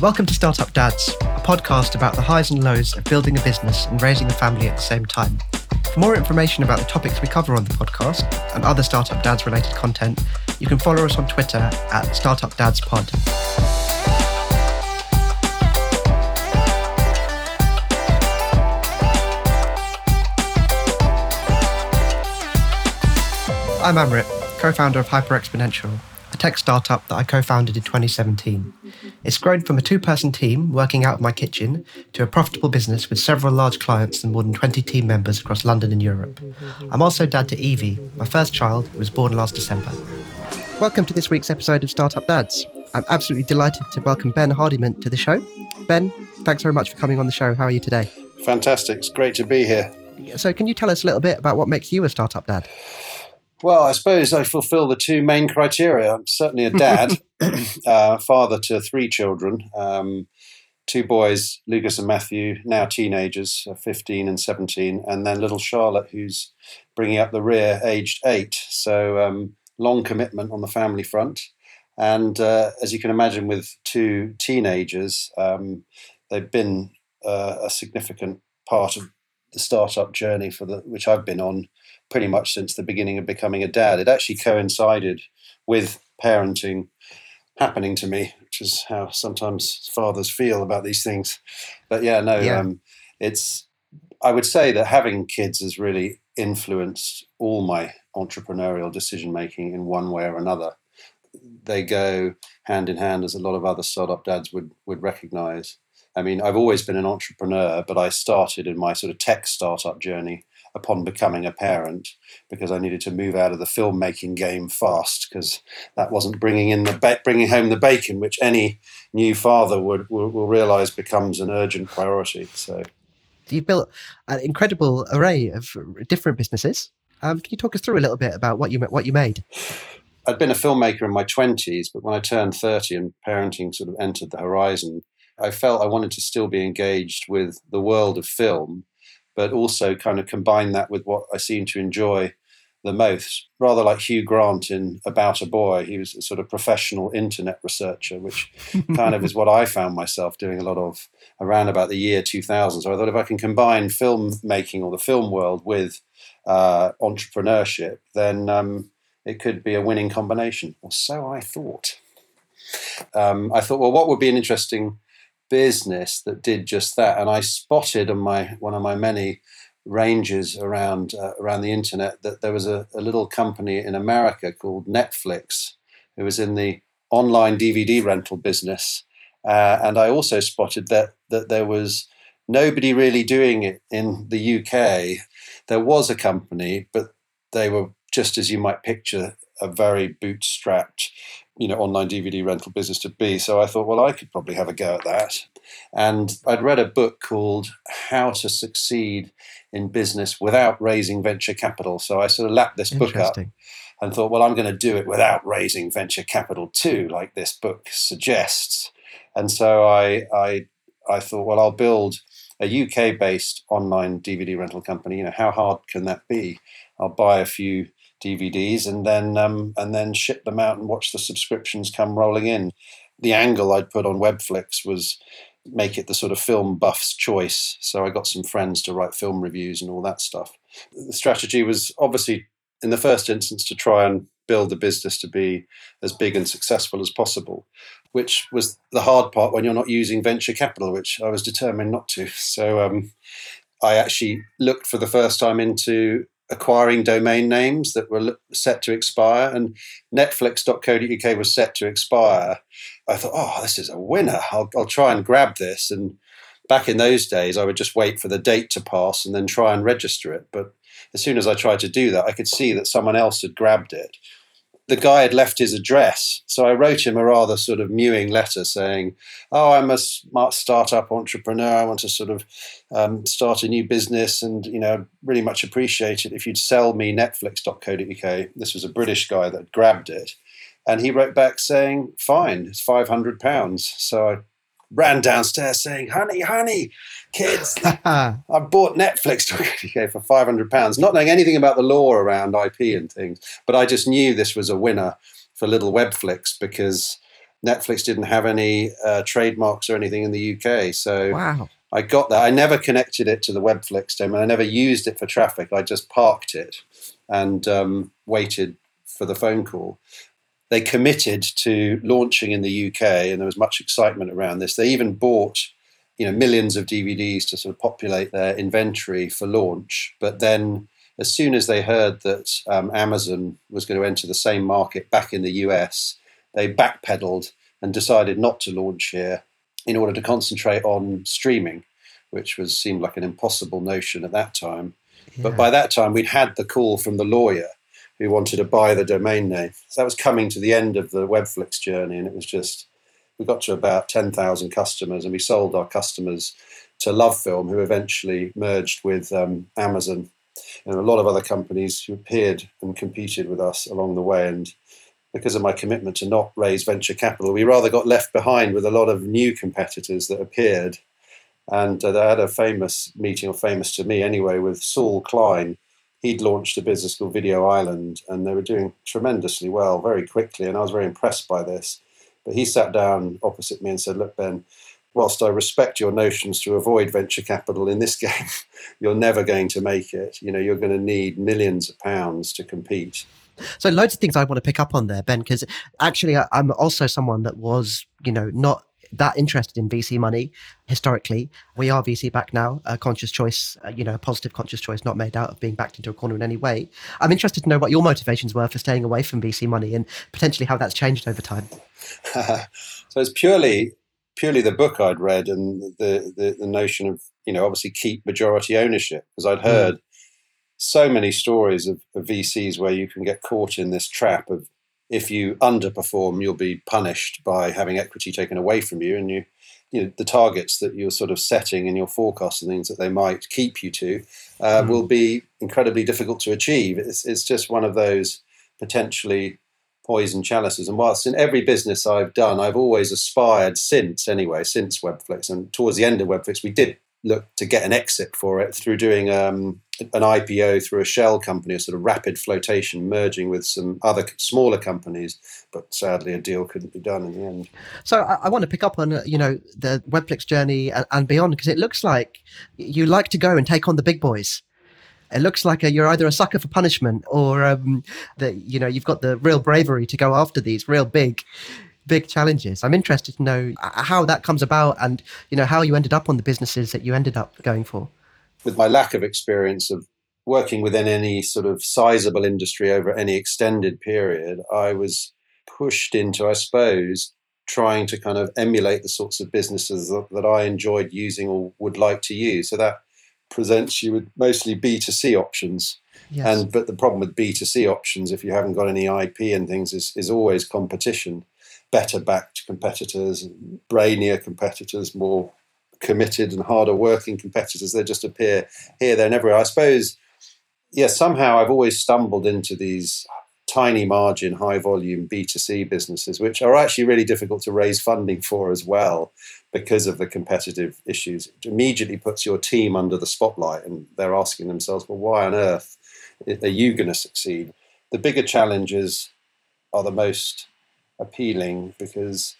Welcome to Startup Dads, a podcast about the highs and lows of building a business and raising a family at the same time. For more information about the topics we cover on the podcast and other Startup Dads related content, you can follow us on Twitter at Startup Dads Pod. I'm Amrit, co founder of Hyper Exponential, a tech startup that I co founded in 2017. It's grown from a two person team working out of my kitchen to a profitable business with several large clients and more than 20 team members across London and Europe. I'm also dad to Evie, my first child, who was born last December. Welcome to this week's episode of Startup Dads. I'm absolutely delighted to welcome Ben Hardiman to the show. Ben, thanks very much for coming on the show. How are you today? Fantastic. It's great to be here. So, can you tell us a little bit about what makes you a startup dad? Well, I suppose I fulfill the two main criteria. I'm certainly a dad, uh, father to three children, um, two boys, Lucas and Matthew, now teenagers, uh, 15 and 17, and then little Charlotte, who's bringing up the rear, aged eight. So, um, long commitment on the family front. And uh, as you can imagine, with two teenagers, um, they've been uh, a significant part of the startup journey for the which I've been on pretty much since the beginning of becoming a dad. It actually coincided with parenting happening to me, which is how sometimes fathers feel about these things. But yeah, no, yeah. Um, it's. I would say that having kids has really influenced all my entrepreneurial decision making in one way or another. They go hand in hand, as a lot of other startup dads would would recognize. I mean, I've always been an entrepreneur, but I started in my sort of tech startup journey upon becoming a parent because I needed to move out of the filmmaking game fast because that wasn't bringing in the ba- bringing home the bacon, which any new father would will, will realize becomes an urgent priority. So you've built an incredible array of different businesses. Um, can you talk us through a little bit about what you what you made? I'd been a filmmaker in my twenties, but when I turned thirty and parenting sort of entered the horizon, I felt I wanted to still be engaged with the world of film but also kind of combine that with what I seem to enjoy the most. Rather like Hugh Grant in About a Boy, he was a sort of professional internet researcher, which kind of is what I found myself doing a lot of around about the year 2000. So I thought if I can combine filmmaking or the film world with uh, entrepreneurship, then um, it could be a winning combination. Or so I thought. Um, I thought, well, what would be an interesting business that did just that. And I spotted on my one of my many ranges around uh, around the internet that there was a, a, little company in America called Netflix who was in the online DVD rental business. Uh, and I also spotted that that there was nobody really doing it in the UK. There was a company, but they were just as you might picture a very bootstrapped you know online DVD rental business to be. So I thought, well, I could probably have a go at that. And I'd read a book called How to Succeed in Business Without Raising Venture Capital. So I sort of lapped this book up and thought, well, I'm going to do it without raising venture capital too, like this book suggests. And so I I I thought, well, I'll build a UK based online DVD rental company. You know, how hard can that be? I'll buy a few DVDs and then um, and then ship them out and watch the subscriptions come rolling in. The angle I'd put on Webflix was make it the sort of film buff's choice. So I got some friends to write film reviews and all that stuff. The strategy was obviously in the first instance to try and build the business to be as big and successful as possible, which was the hard part when you're not using venture capital, which I was determined not to. So um, I actually looked for the first time into acquiring domain names that were set to expire, and Netflix.co.uk was set to expire. I thought, oh, this is a winner. I'll, I'll try and grab this. And back in those days, I would just wait for the date to pass and then try and register it. But as soon as I tried to do that, I could see that someone else had grabbed it the guy had left his address. So I wrote him a rather sort of mewing letter saying, Oh, I'm a smart startup entrepreneur. I want to sort of um, start a new business and, you know, really much appreciate it if you'd sell me netflix.co.uk. This was a British guy that grabbed it. And he wrote back saying, Fine, it's £500. So I ran downstairs saying, "Honey, honey, kids, I bought Netflix for five hundred pounds, not knowing anything about the law around IP and things. But I just knew this was a winner for little Webflix because Netflix didn't have any uh, trademarks or anything in the UK. So wow. I got that. I never connected it to the Webflix demo. I never used it for traffic. I just parked it and um, waited for the phone call. They committed to launching in the UK, and there was much excitement around this. They even bought, you know, millions of DVDs to sort of populate their inventory for launch. But then, as soon as they heard that um, Amazon was going to enter the same market back in the US, they backpedaled and decided not to launch here in order to concentrate on streaming, which was seemed like an impossible notion at that time. Yeah. But by that time, we'd had the call from the lawyer who wanted to buy the domain name. So that was coming to the end of the Webflix journey, and it was just we got to about ten thousand customers, and we sold our customers to LoveFilm, who eventually merged with um, Amazon and a lot of other companies who appeared and competed with us along the way. And because of my commitment to not raise venture capital, we rather got left behind with a lot of new competitors that appeared. And uh, they had a famous meeting, or famous to me anyway, with Saul Klein. He'd launched a business called Video Island, and they were doing tremendously well very quickly. And I was very impressed by this. But he sat down opposite me and said, Look, Ben, whilst I respect your notions to avoid venture capital in this game, you're never going to make it. You know, you're going to need millions of pounds to compete. So loads of things I want to pick up on there, Ben, because actually I'm also someone that was, you know, not that interested in VC money historically. We are VC back now, a conscious choice, uh, you know, a positive conscious choice, not made out of being backed into a corner in any way. I'm interested to know what your motivations were for staying away from VC money and potentially how that's changed over time. so it's purely purely the book I'd read and the, the, the notion of you know obviously keep majority ownership because I'd hmm. heard. Mm so many stories of, of VCs where you can get caught in this trap of if you underperform, you'll be punished by having equity taken away from you, and you, you know, the targets that you're sort of setting in your forecast and things that they might keep you to uh, mm. will be incredibly difficult to achieve. It's, it's just one of those potentially poison chalices. And whilst in every business I've done, I've always aspired since, anyway, since Webflix, and towards the end of Webflix, we did look to get an exit for it through doing um, an IPO through a shell company, a sort of rapid flotation, merging with some other smaller companies. But sadly, a deal couldn't be done in the end. So I, I want to pick up on you know the Webflix journey and, and beyond because it looks like you like to go and take on the big boys. It looks like a, you're either a sucker for punishment or um, that you know you've got the real bravery to go after these real big big challenges. I'm interested to know uh, how that comes about and you know how you ended up on the businesses that you ended up going for. With my lack of experience of working within any sort of sizable industry over any extended period, I was pushed into, I suppose, trying to kind of emulate the sorts of businesses that, that I enjoyed using or would like to use. So that presents you with mostly B2C options. Yes. And but the problem with B2C options, if you haven't got any IP and things, is, is always competition better backed competitors, brainier competitors, more committed and harder working competitors. They just appear here, there, and everywhere. I suppose, yeah, somehow I've always stumbled into these tiny margin, high volume B2C businesses, which are actually really difficult to raise funding for as well because of the competitive issues. It immediately puts your team under the spotlight and they're asking themselves, well, why on earth are you going to succeed? The bigger challenges are the most appealing because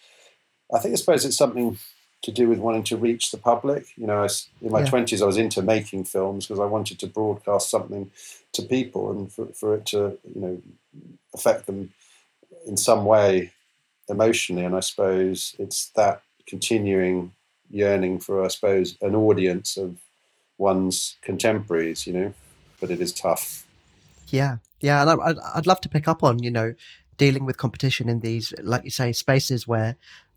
I think I suppose it's something to do with wanting to reach the public. You know, in my twenties, I was into making films because I wanted to broadcast something to people and for, for it to, you know, affect them in some way emotionally. And I suppose it's that continuing yearning for, I suppose, an audience of one's contemporaries. You know, but it is tough. Yeah, yeah, and I'd I'd love to pick up on you know dealing with competition in these, like you say, spaces where,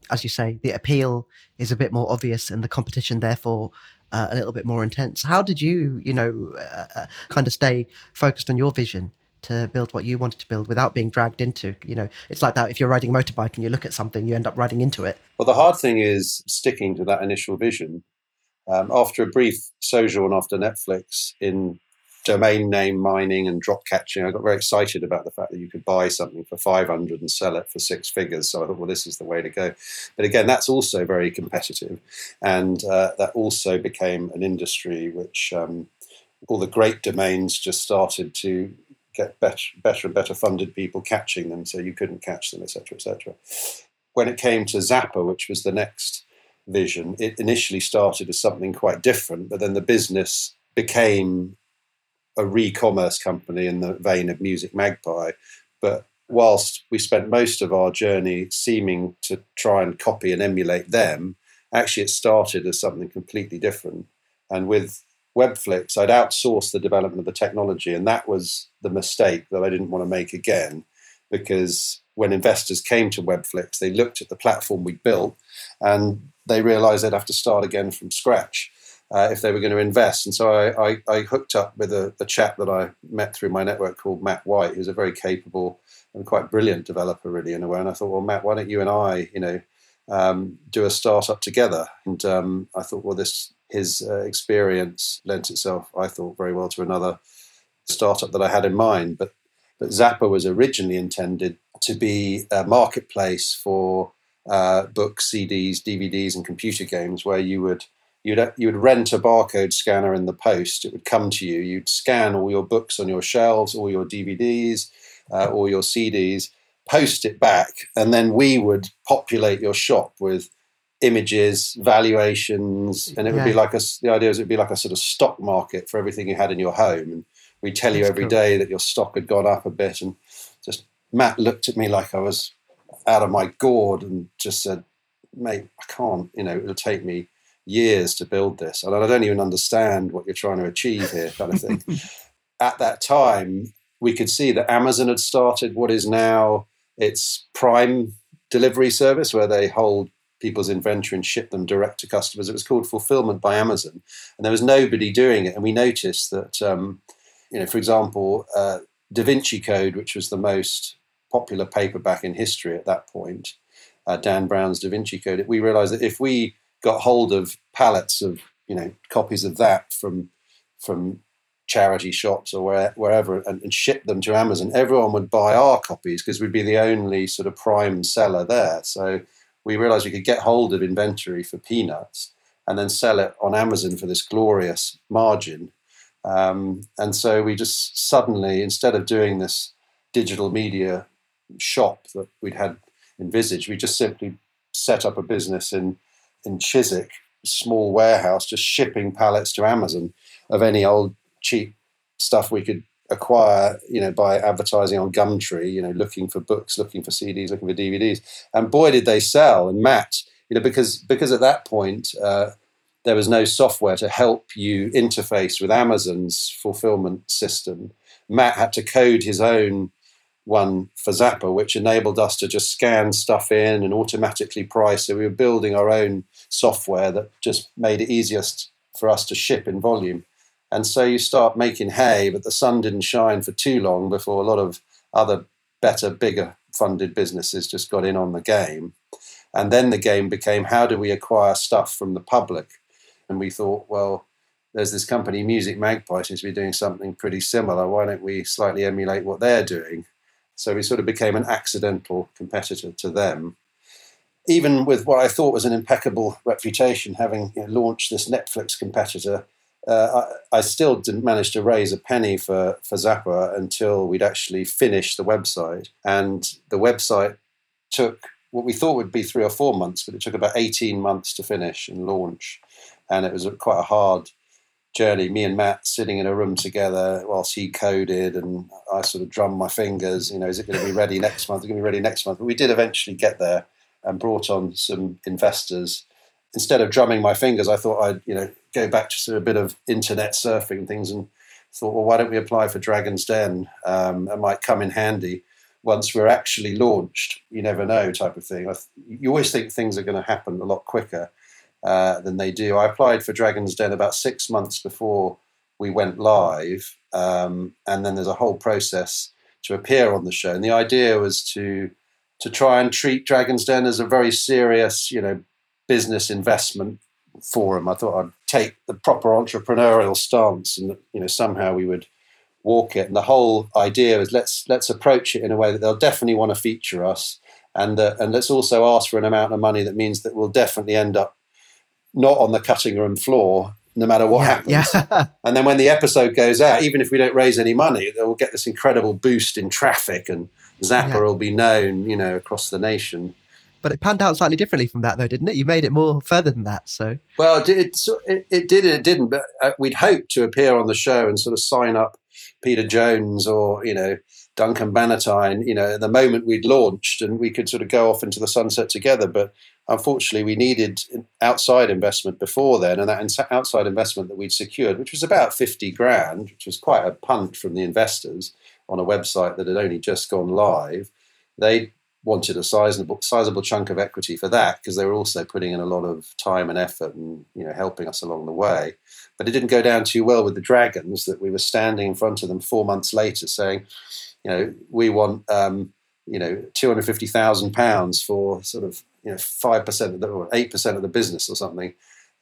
as you say, the appeal is a bit more obvious and the competition, therefore, uh, a little bit more intense. How did you, you know, uh, uh, kind of stay focused on your vision to build what you wanted to build without being dragged into, you know, it's like that if you're riding a motorbike and you look at something, you end up riding into it. Well, the hard thing is sticking to that initial vision. Um, after a brief sojourn after Netflix in domain name mining and drop catching, I got very excited about the fact that you could buy something for 500 and sell it for six figures. So I thought, well, this is the way to go. But again, that's also very competitive. And uh, that also became an industry which um, all the great domains just started to get better, better and better funded people catching them. So you couldn't catch them, etc., etc. when it came to Zapper, which was the next vision, it initially started as something quite different, but then the business became a re-commerce company in the vein of Music Magpie. But whilst we spent most of our journey seeming to try and copy and emulate them, actually it started as something completely different. And with Webflix, I'd outsourced the development of the technology, and that was the mistake that I didn't want to make again, because when investors came to Webflix, they looked at the platform we built and they realized they'd have to start again from scratch uh, if they were going to invest. And so I, I, I hooked up with a, a, chap that I met through my network called Matt White, who's a very capable and quite brilliant developer, really, in a way. And I thought, well, Matt, why don't you and I, you know, um, do a startup together? And um, I thought, well, this his uh, experience lent itself, I thought, very well to another startup that I had in mind. But but Zapper was originally intended to be a marketplace for uh, books, CDs, DVDs, and computer games, where you would you'd you would rent a barcode scanner in the post. It would come to you. You'd scan all your books on your shelves, all your DVDs, uh, all your CDs, post it back, and then we would populate your shop with images, valuations, and it would yeah. be like a. The idea is it'd be like a sort of stock market for everything you had in your home, and we tell you every cool. day that your stock had gone up a bit, and just Matt looked at me like I was out of my gourd and just said, "Mate, I can't. You know, it'll take me." Years to build this, and I don't even understand what you're trying to achieve here, kind of thing. At that time, we could see that Amazon had started what is now its Prime delivery service, where they hold people's inventory and ship them direct to customers. It was called Fulfillment by Amazon, and there was nobody doing it. And we noticed that, um, you know, for example, uh, Da Vinci Code, which was the most popular paperback in history at that point, uh, Dan Brown's Da Vinci Code, we realized that if we got hold of pallets of you know copies of that from from charity shops or where, wherever and, and ship them to Amazon, everyone would buy our copies because we'd be the only sort of prime seller there. So we realized we could get hold of inventory for peanuts and then sell it on Amazon for this glorious margin. Um, and so we just suddenly, instead of doing this digital media shop that we'd had envisaged, we just simply set up a business in in Chiswick, small warehouse, just shipping pallets to Amazon of any old cheap stuff we could acquire, you know, by advertising on Gumtree, you know, looking for books, looking for CDs, looking for DVDs. And boy, did they sell. And Matt, you know, because because at that point uh, there was no software to help you interface with Amazon's fulfillment system. Matt had to code his own one for Zapper, which enabled us to just scan stuff in and automatically price. So we were building our own software that just made it easiest for us to ship in volume. And so you start making hay, but the sun didn't shine for too long before a lot of other better, bigger funded businesses just got in on the game. And then the game became how do we acquire stuff from the public? And we thought, well, there's this company, Music Magpie, seems to be doing something pretty similar. Why don't we slightly emulate what they're doing? So we sort of became an accidental competitor to them. Even with what I thought was an impeccable reputation, having you know, launched this Netflix competitor, uh, I, I, still didn't manage to raise a penny for, for Zapper until we'd actually finished the website. And the website took what we thought would be three or four months, but it took about 18 months to finish and launch. And it was quite a hard journey, me and Matt sitting in a room together whilst he coded and I sort of drummed my fingers, you know, is it going to be ready next month? Is it going to be ready next month? But we did eventually get there and brought on some investors. Instead of drumming my fingers, I thought I'd, you know, go back to a bit of internet surfing and things and thought, well, why don't we apply for Dragon's Den? Um, it might come in handy once we're actually launched. You never know, type of thing. You always think things are going to happen a lot quicker. Uh, than they do. I applied for Dragon's Den about six months before we went live, um, and then there's a whole process to appear on the show. And the idea was to to try and treat Dragon's Den as a very serious, you know, business investment forum. I thought I'd take the proper entrepreneurial stance, and you know, somehow we would walk it. And the whole idea is let's let's approach it in a way that they'll definitely want to feature us, and uh, and let's also ask for an amount of money that means that we'll definitely end up not on the cutting room floor no matter what yeah, happens. Yeah. and then when the episode goes out, even if we don't raise any money, we'll get this incredible boost in traffic and Zapper yeah. will be known, you know, across the nation. But it panned out slightly differently from that, though, didn't it? You made it more further than that. So well, it it, it, did and it didn't. But uh, we'd hoped to appear on the show and sort of sign up Peter Jones or you know Duncan Bannatyne. You know, at the moment we'd launched, and we could sort of go off into the sunset together. But unfortunately, we needed outside investment before then, and that outside investment that we'd secured, which was about fifty grand, which was quite a punt from the investors on a website that had only just gone live. They wanted a sizable sizable chunk of equity for that because they were also putting in a lot of time and effort and you know helping us along the way. But it didn't go down too well with the Dragons that we were standing in front of them four months later saying, you know, we want um, you know two hundred fifty thousand pounds for sort of you know five percent of the or eight percent of the business or something.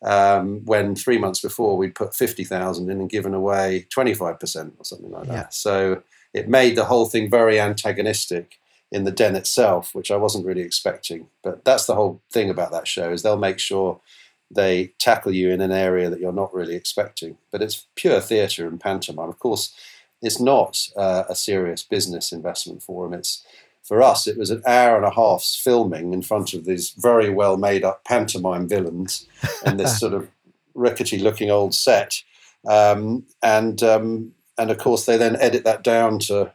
Um, when three months before we'd put fifty thousand in and given away twenty five percent or something like that. Yeah. So it made the whole thing very antagonistic in the den itself, which I wasn't really expecting. But that's the whole thing about that show is they'll make sure they tackle you in an area that you're not really expecting. But it's pure theatre and pantomime. Of course, it's not uh, a serious business investment for them. It's for us, it was an hour and a half's filming in front of these very well made up pantomime villains and this sort of rickety looking old set. Um, and um, and of course, they then edit that down to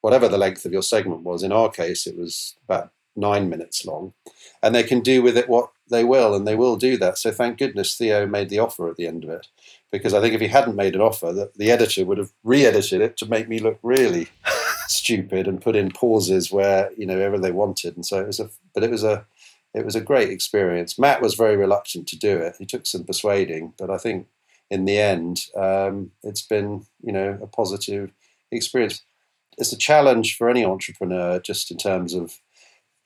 whatever the length of your segment was. In our case, it was about nine minutes long, and they can do with it what they will, and they will do that. So thank goodness Theo made the offer at the end of it, because I think if he hadn't made an offer, the, the editor would have re-edited it to make me look really stupid and put in pauses where you know ever they wanted, and so it was a. But it was a. It was a great experience. Matt was very reluctant to do it. He took some persuading, but I think in the end, um, it's been you know a positive experience it's a challenge for any entrepreneur just in terms of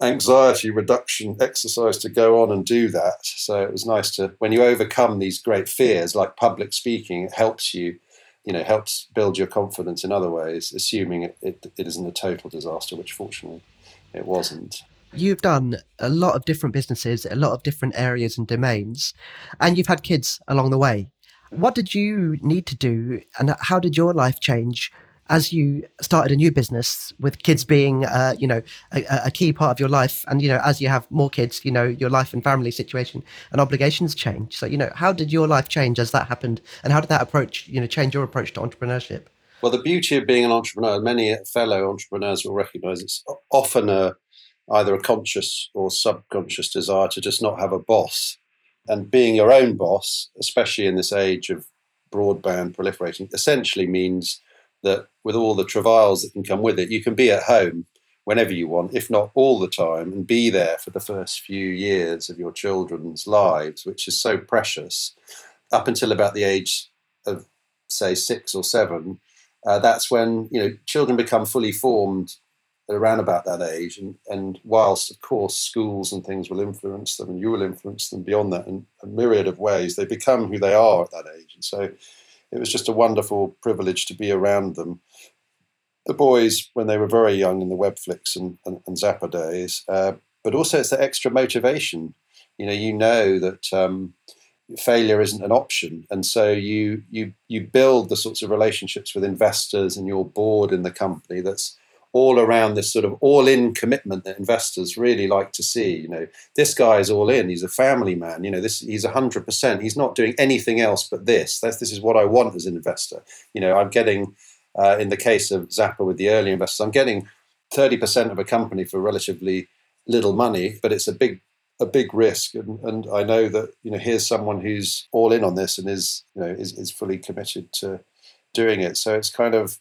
anxiety reduction exercise to go on and do that. So it was nice to when you overcome these great fears like public speaking, it helps you, you know, helps build your confidence in other ways, assuming it, it, it isn't a total disaster, which fortunately it wasn't. You've done a lot of different businesses, a lot of different areas and domains, and you've had kids along the way. What did you need to do, and how did your life change as you started a new business with kids being uh, you know a, a, key part of your life? And you know as you have more kids you know your life and family situation and obligations change. So you know how did your life change as that happened? And how did that approach you know change your approach to entrepreneurship? Well the beauty of being an entrepreneur many fellow entrepreneurs will recognize it's often a either a conscious or subconscious desire to just not have a boss and being your own boss especially in this age of broadband proliferating essentially means that with all the travails that can come with it, you can be at home whenever you want, if not all the time, and be there for the first few years of your children's lives, which is so precious. Up until about the age of, say, six or seven, uh, that's when you know children become fully formed around about that age, and, and whilst of course schools and things will influence them, and you will influence them beyond that in a myriad of ways, they become who they are at that age, and so it was just a wonderful privilege to be around them. The boys, when they were very young in the Webflix and, and, and Zapper days, uh, but also it's the extra motivation. You know, you know that um, failure isn't an option, and so you you you build the sorts of relationships with investors and your board in the company that's all around this sort of all in commitment that investors really like to see. You know, this guy is all in. He's a family man. You know, this he's hundred percent. He's not doing anything else but this. That's this is what I want as an investor. You know, I'm getting uh, in the case of Zapper with the early investors, I'm getting thirty percent of a company for relatively little money, but it's a big a big risk and, and I know that you know here's someone who's all in on this and is you know is, is fully committed to doing it so it's kind of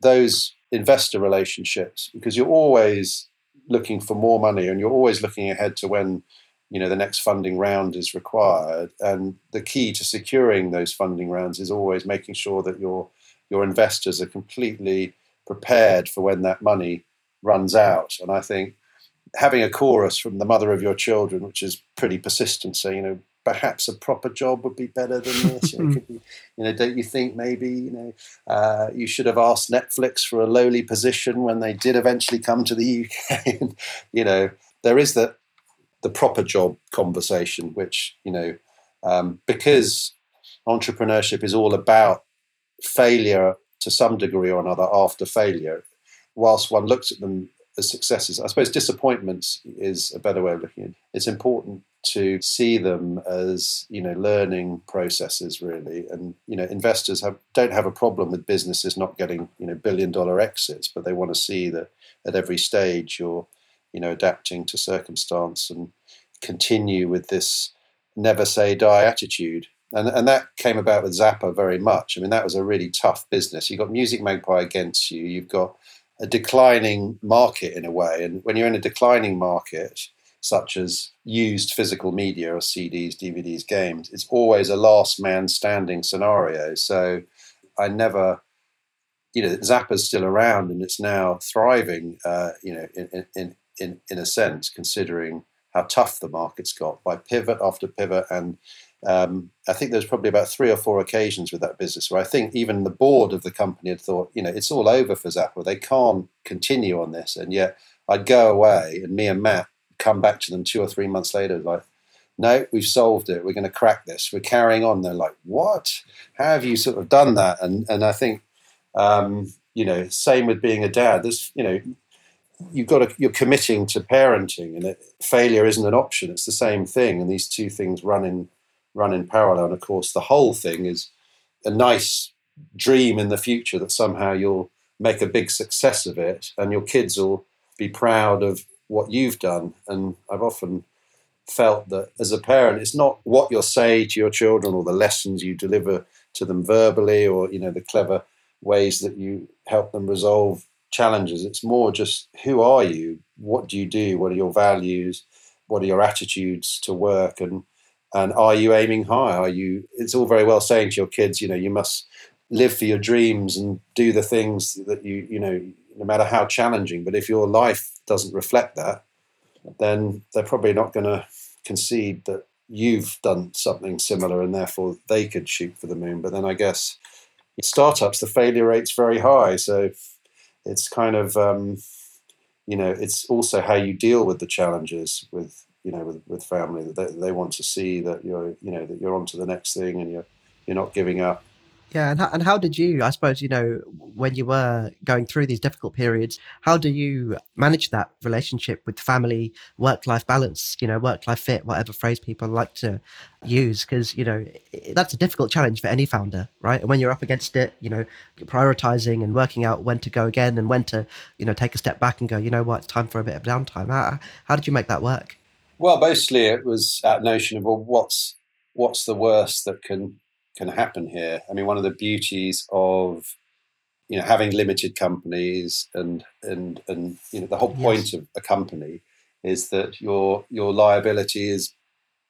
those investor relationships because you're always looking for more money and you're always looking ahead to when you know the next funding round is required. And the key to securing those funding rounds is always making sure that your your investors are completely prepared for when that money runs out. And i think having a chorus from the mother of your children which is pretty persistent so you know perhaps a proper job would be better than this. You know, be, you know don't you think maybe you know uh, you should have asked Netflix for a lowly position when they did eventually come to the UK? you know, there is the the proper job conversation, which you know, um, because entrepreneurship is all about failure to some degree or another after failure. Whilst one looks at them as successes. I suppose disappointments is a better way of looking at it. It's important to see them as you know learning processes really and you know investors have don't have a problem with businesses not getting you know billion dollar exits but they want to see that at every stage you're you know adapting to circumstance and continue with this never say die attitude and and that came about with Zapper very much. I mean, that was a really tough business. You've got Music Magpie against you. You've got a declining market in a way, and when you're in a declining market, such as used physical media or CDs, DVDs, games, it's always a last man standing scenario. So I never, you know, Zapper's still around and it's now thriving, uh, you know, in, in, in, in a sense, considering how tough the market's got by pivot after pivot and um, I think there's probably about three or four occasions with that business where I think even the board of the company had thought, you know, it's all over for Zapper. They can't continue on this. And yet I'd go away and me and Matt come back to them two or three months later, like, no, we've solved it. We're going to crack this. We're carrying on. They're like, what? How have you sort of done that? And and I think, um, you know, same with being a dad. There's, you know, you've got to, you're committing to parenting, and it, failure isn't an option. It's the same thing, and these two things run in run in parallel. And of course, the whole thing is a nice dream in the future that somehow you'll make a big success of it and your kids will be proud of what you've done. And I've often felt that as a parent, it's not what you say to your children or the lessons you deliver to them verbally or, you know, the clever ways that you help them resolve challenges. It's more just who are you? What do you do? What are your values? What are your attitudes to work? And and are you aiming high? Are you? It's all very well saying to your kids, you know, you must live for your dreams and do the things that you, you know, no matter how challenging. But if your life doesn't reflect that, then they're probably not going to concede that you've done something similar, and therefore they could shoot for the moon. But then I guess startups, the failure rate's very high, so it's kind of, um, you know, it's also how you deal with the challenges with you know, with, with family that they, they want to see that you're, you know, that you're on to the next thing and you're, you're not giving up. Yeah, and how, and how did you? I suppose you know when you were going through these difficult periods. How do you manage that relationship with family, work-life balance? You know, work-life fit, whatever phrase people like to use, because you know that's a difficult challenge for any founder, right? And when you're up against it, you know, prioritizing and working out when to go again and when to, you know, take a step back and go. You know what? It's time for a bit of downtime. How, how did you make that work? Well, mostly it was that notion of well, what's what's the worst that can can happen here? I mean, one of the beauties of you know having limited companies and and and you know the whole point yes. of a company is that your your liability is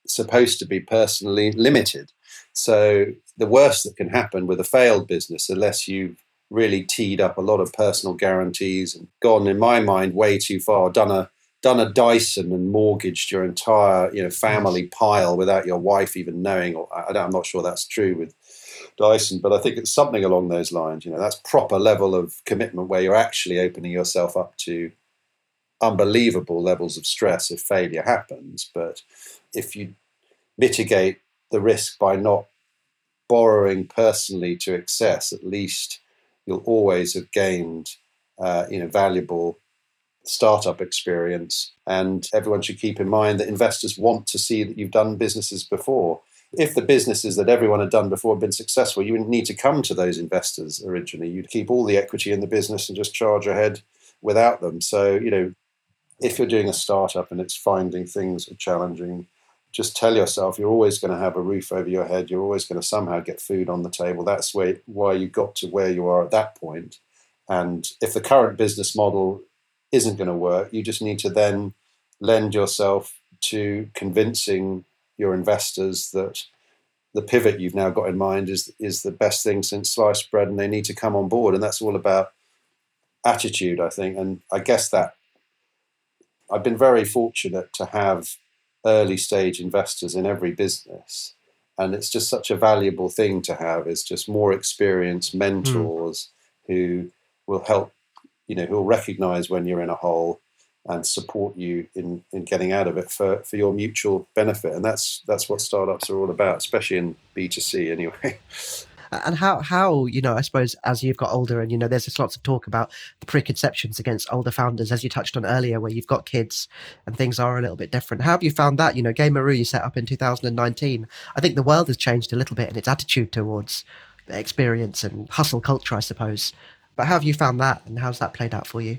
supposed to be personally limited. So the worst that can happen with a failed business, unless you've really teed up a lot of personal guarantees and gone, in my mind, way too far, done a done a Dyson and mortgaged your entire you know family pile without your wife even knowing. Or I am not sure that's true with Dyson, but I think it's something along those lines. You know, that's proper level of commitment where you're actually opening yourself up to unbelievable levels of stress if failure happens. But if you mitigate the risk by not borrowing personally to excess, at least you'll always have gained, uh, you know, valuable startup experience. And everyone should keep in mind that investors want to see that you've done businesses before. If the businesses that everyone had done before had been successful, you wouldn't need to come to those investors originally. You'd keep all the equity in the business and just charge ahead without them. So, you know, if you're doing a startup and it's finding things are challenging, just tell yourself you're always going to have a roof over your head. You're always going to somehow get food on the table. That's why you got to where you are at that point. And if the current business model isn't going to work. You just need to then lend yourself to convincing your investors that the pivot you've now got in mind is is the best thing since sliced bread, and they need to come on board. And that's all about attitude, I think. And I guess that I've been very fortunate to have early stage investors in every business. And it's just such a valuable thing to have. Is just more experienced hmm. mentors mm. who will help you know, who'll recognize when you're in a hole and support you in, in getting out of it for, for your mutual benefit. And that's that's what startups are all about, especially in B2C anyway. And how, how, you know, I suppose as you've got older and, you know, there's lots of talk about the preconceptions against older founders, as you touched on earlier, where you've got kids and things are a little bit different. How have you found that? You know, Gameroo you set up in 2019. I think the world has changed a little bit in its attitude towards experience and hustle culture, I suppose. But how have you found that and how's that played out for you?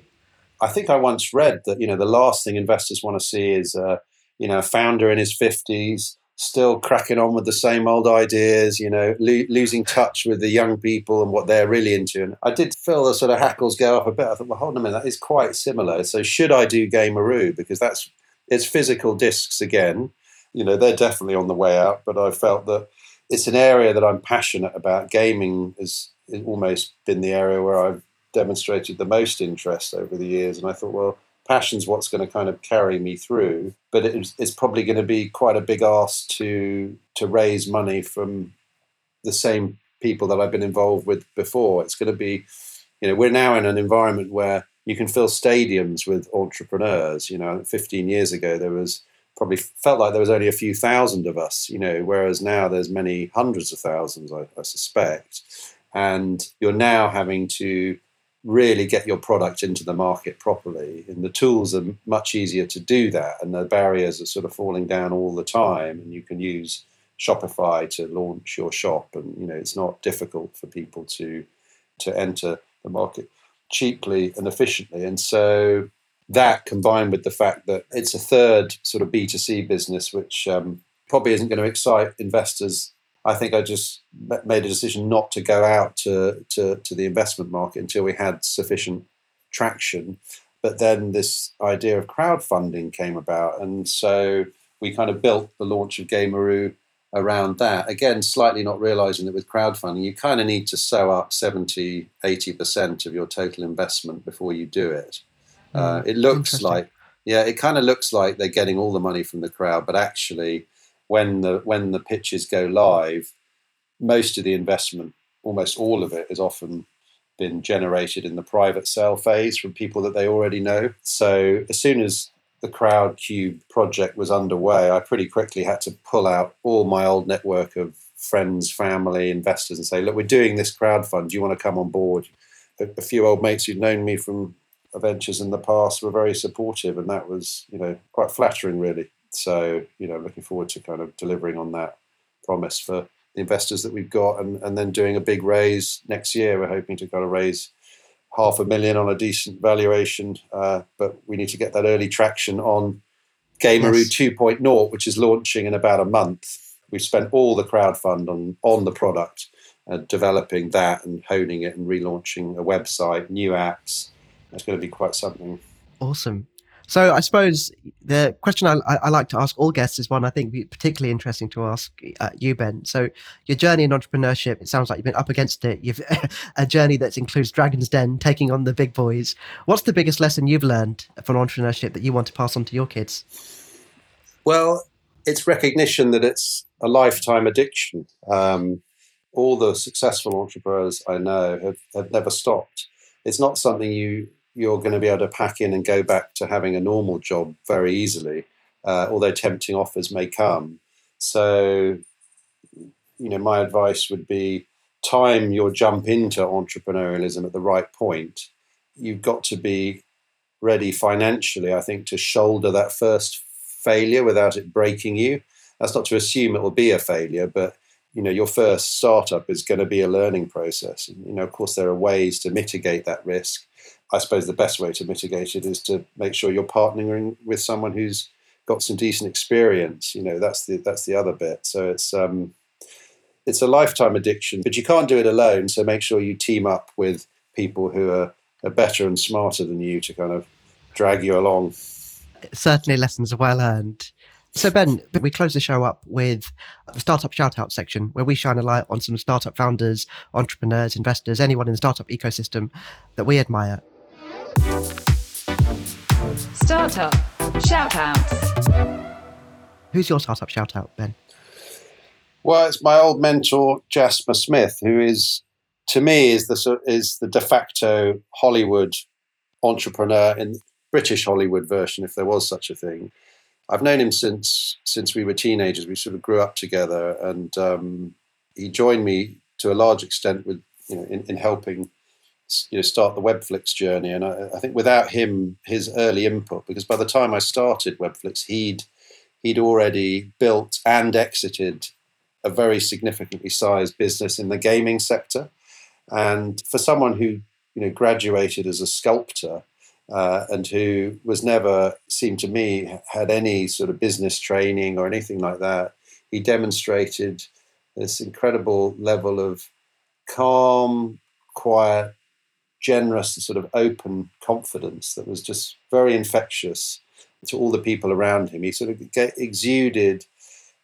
I think I once read that, you know, the last thing investors want to see is, uh, you know, a founder in his 50s still cracking on with the same old ideas, you know, lo- losing touch with the young people and what they're really into. And I did feel the sort of hackles go up a bit. I thought, well, hold on a minute, that is quite similar. So should I do Gameroo? Because that's it's physical discs again. You know, they're definitely on the way out, but I felt that it's an area that I'm passionate about. Gaming has, almost been the area where I've demonstrated the most interest over the years. And I thought, well, passion's what's going to kind of carry me through. But it's, it's probably going to be quite a big ask to to raise money from the same people that I've been involved with before. It's going to be, you know, we're now in an environment where you can fill stadiums with entrepreneurs. You know, 15 years ago there was probably felt like there was only a few thousand of us. You know, whereas now there's many hundreds of thousands, I, I suspect. And you're now having to really get your product into the market properly. And the tools are much easier to do that, and the barriers are sort of falling down all the time. And you can use Shopify to launch your shop, and you know it's not difficult for people to to enter the market cheaply and efficiently. And so that combined with the fact that it's a third sort of B2C business, which um, probably isn't going to excite investors I think I just made a decision not to go out to, to, to the investment market until we had sufficient traction. But then this idea of crowdfunding came about. And so we kind of built the launch of Gameroo around that. Again, slightly not realizing that with crowdfunding, you kind of need to sew up 70, 80% of your total investment before you do it. Uh, it looks like, yeah, it kind of looks like they're getting all the money from the crowd, but actually, when the when the pitches go live, most of the investment, almost all of it, is often been generated in the private sale phase from people that they already know. So as soon as the Crowdcube project was underway, I pretty quickly had to pull out all my old network of friends, family, investors, and say, "Look, we're doing this crowd fund. Do you want to come on board?" A, a few old mates who'd known me from ventures in the past were very supportive, and that was, you know, quite flattering, really. So, you know, looking forward to kind of delivering on that promise for the investors that we've got and, and then doing a big raise next year. We're hoping to kind of raise half a million on a decent valuation, uh, but we need to get that early traction on Gameroo yes. 2.0, which is launching in about a month. We've spent all the crowd fund on, on the product, uh, developing that and honing it and relaunching a website, new apps. It's going to be quite something. Awesome. So I suppose the question I, I, like to ask all guests is one I think particularly interesting to ask uh, you, Ben. So your journey in entrepreneurship, it sounds like you've been up against it. You've a journey that includes Dragon's Den, taking on the big boys. What's the biggest lesson you've learned from entrepreneurship that you want to pass on to your kids? Well, it's recognition that it's a lifetime addiction. Um, all the successful entrepreneurs I know have, have never stopped. It's not something you you're going to be able to pack in and go back to having a normal job very easily, uh, although tempting offers may come. So, you know, my advice would be time your jump into entrepreneurialism at the right point. You've got to be ready financially, I think, to shoulder that first failure without it breaking you. That's not to assume it will be a failure, but you know your first startup is going to be a learning process. And, you know, of course, there are ways to mitigate that risk. I suppose the best way to mitigate it is to make sure you're partnering with someone who's got some decent experience. You know, that's the that's the other bit. So it's um, it's a lifetime addiction, but you can't do it alone. So make sure you team up with people who are, are better and smarter than you to kind of drag you along. Certainly, lessons well earned. So, Ben, we close the show up with the startup shout out section where we shine a light on some startup founders, entrepreneurs, investors, anyone in the startup ecosystem that we admire. Startup shoutouts. Who's your startup shoutout, Ben? Well, it's my old mentor Jasper Smith, who is, to me, is the is the de facto Hollywood entrepreneur in British Hollywood version, if there was such a thing. I've known him since since we were teenagers. We sort of grew up together, and um, he joined me to a large extent with you know in, in helping you know start the Webflix journey. And I, I, think without him, his early input, because by the time I started Webflix, he'd he'd already built and exited a very significantly sized business in the gaming sector. And for someone who you know graduated as a sculptor uh, and who was never seemed to me had any sort of business training or anything like that, he demonstrated this incredible level of calm, quiet, generous, sort of open confidence that was just very infectious to all the people around him. He sort of exuded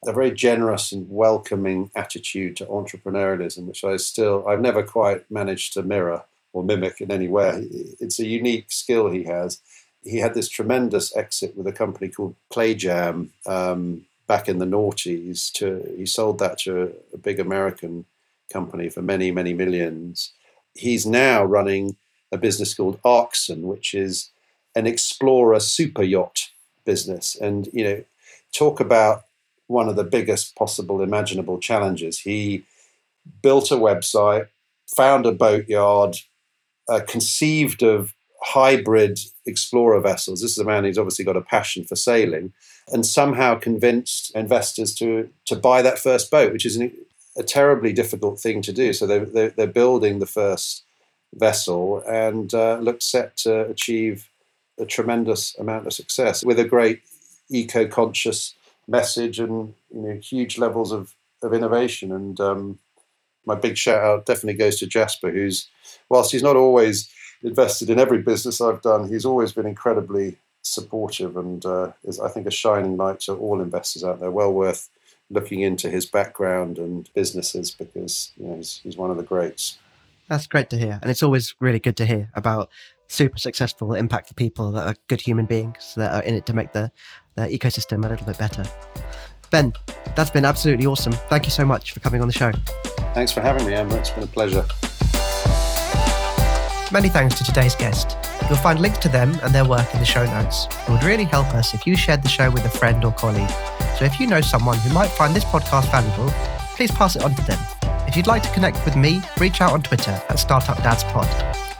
a very generous and welcoming attitude to entrepreneurialism, which I still I've never quite managed to mirror or mimic in any way. It's a unique skill he has. He had this tremendous exit with a company called PlayJam um, back in the noughties. To he sold that to a, a big American company for many many millions. He's now running a business called Arksen, which is an explorer super yacht business. And you know, talk about one of the biggest possible imaginable challenges. He built a website, found a boatyard, uh, conceived of hybrid explorer vessels. This is a man who's obviously got a passion for sailing, and somehow convinced investors to to buy that first boat, which is an, a terribly difficult thing to do. So they're, they're, they're building the first vessel and uh, look set to achieve a tremendous amount of success with a great eco-conscious message and you know huge levels of, of innovation. And um, my big shout out definitely goes to Jasper, who's whilst he's not always invested in every business I've done, he's always been incredibly supportive and uh, is I think a shining light to all investors out there. Well worth looking into his background and businesses because you know he's, he's one of the greats. That's great to hear, and it's always really good to hear about super successful, impactful people that are good human beings that are in it to make the, the ecosystem a little bit better. Ben, that's been absolutely awesome. Thank you so much for coming on the show. Thanks for having me, Emma. It's been a pleasure. Many thanks to today's guest. You'll find links to them and their work in the show notes. It would really help us if you shared the show with a friend or colleague. So if you know someone who might find this podcast valuable, please pass it on to them. If you'd like to connect with me, reach out on Twitter at StartupDadsPod.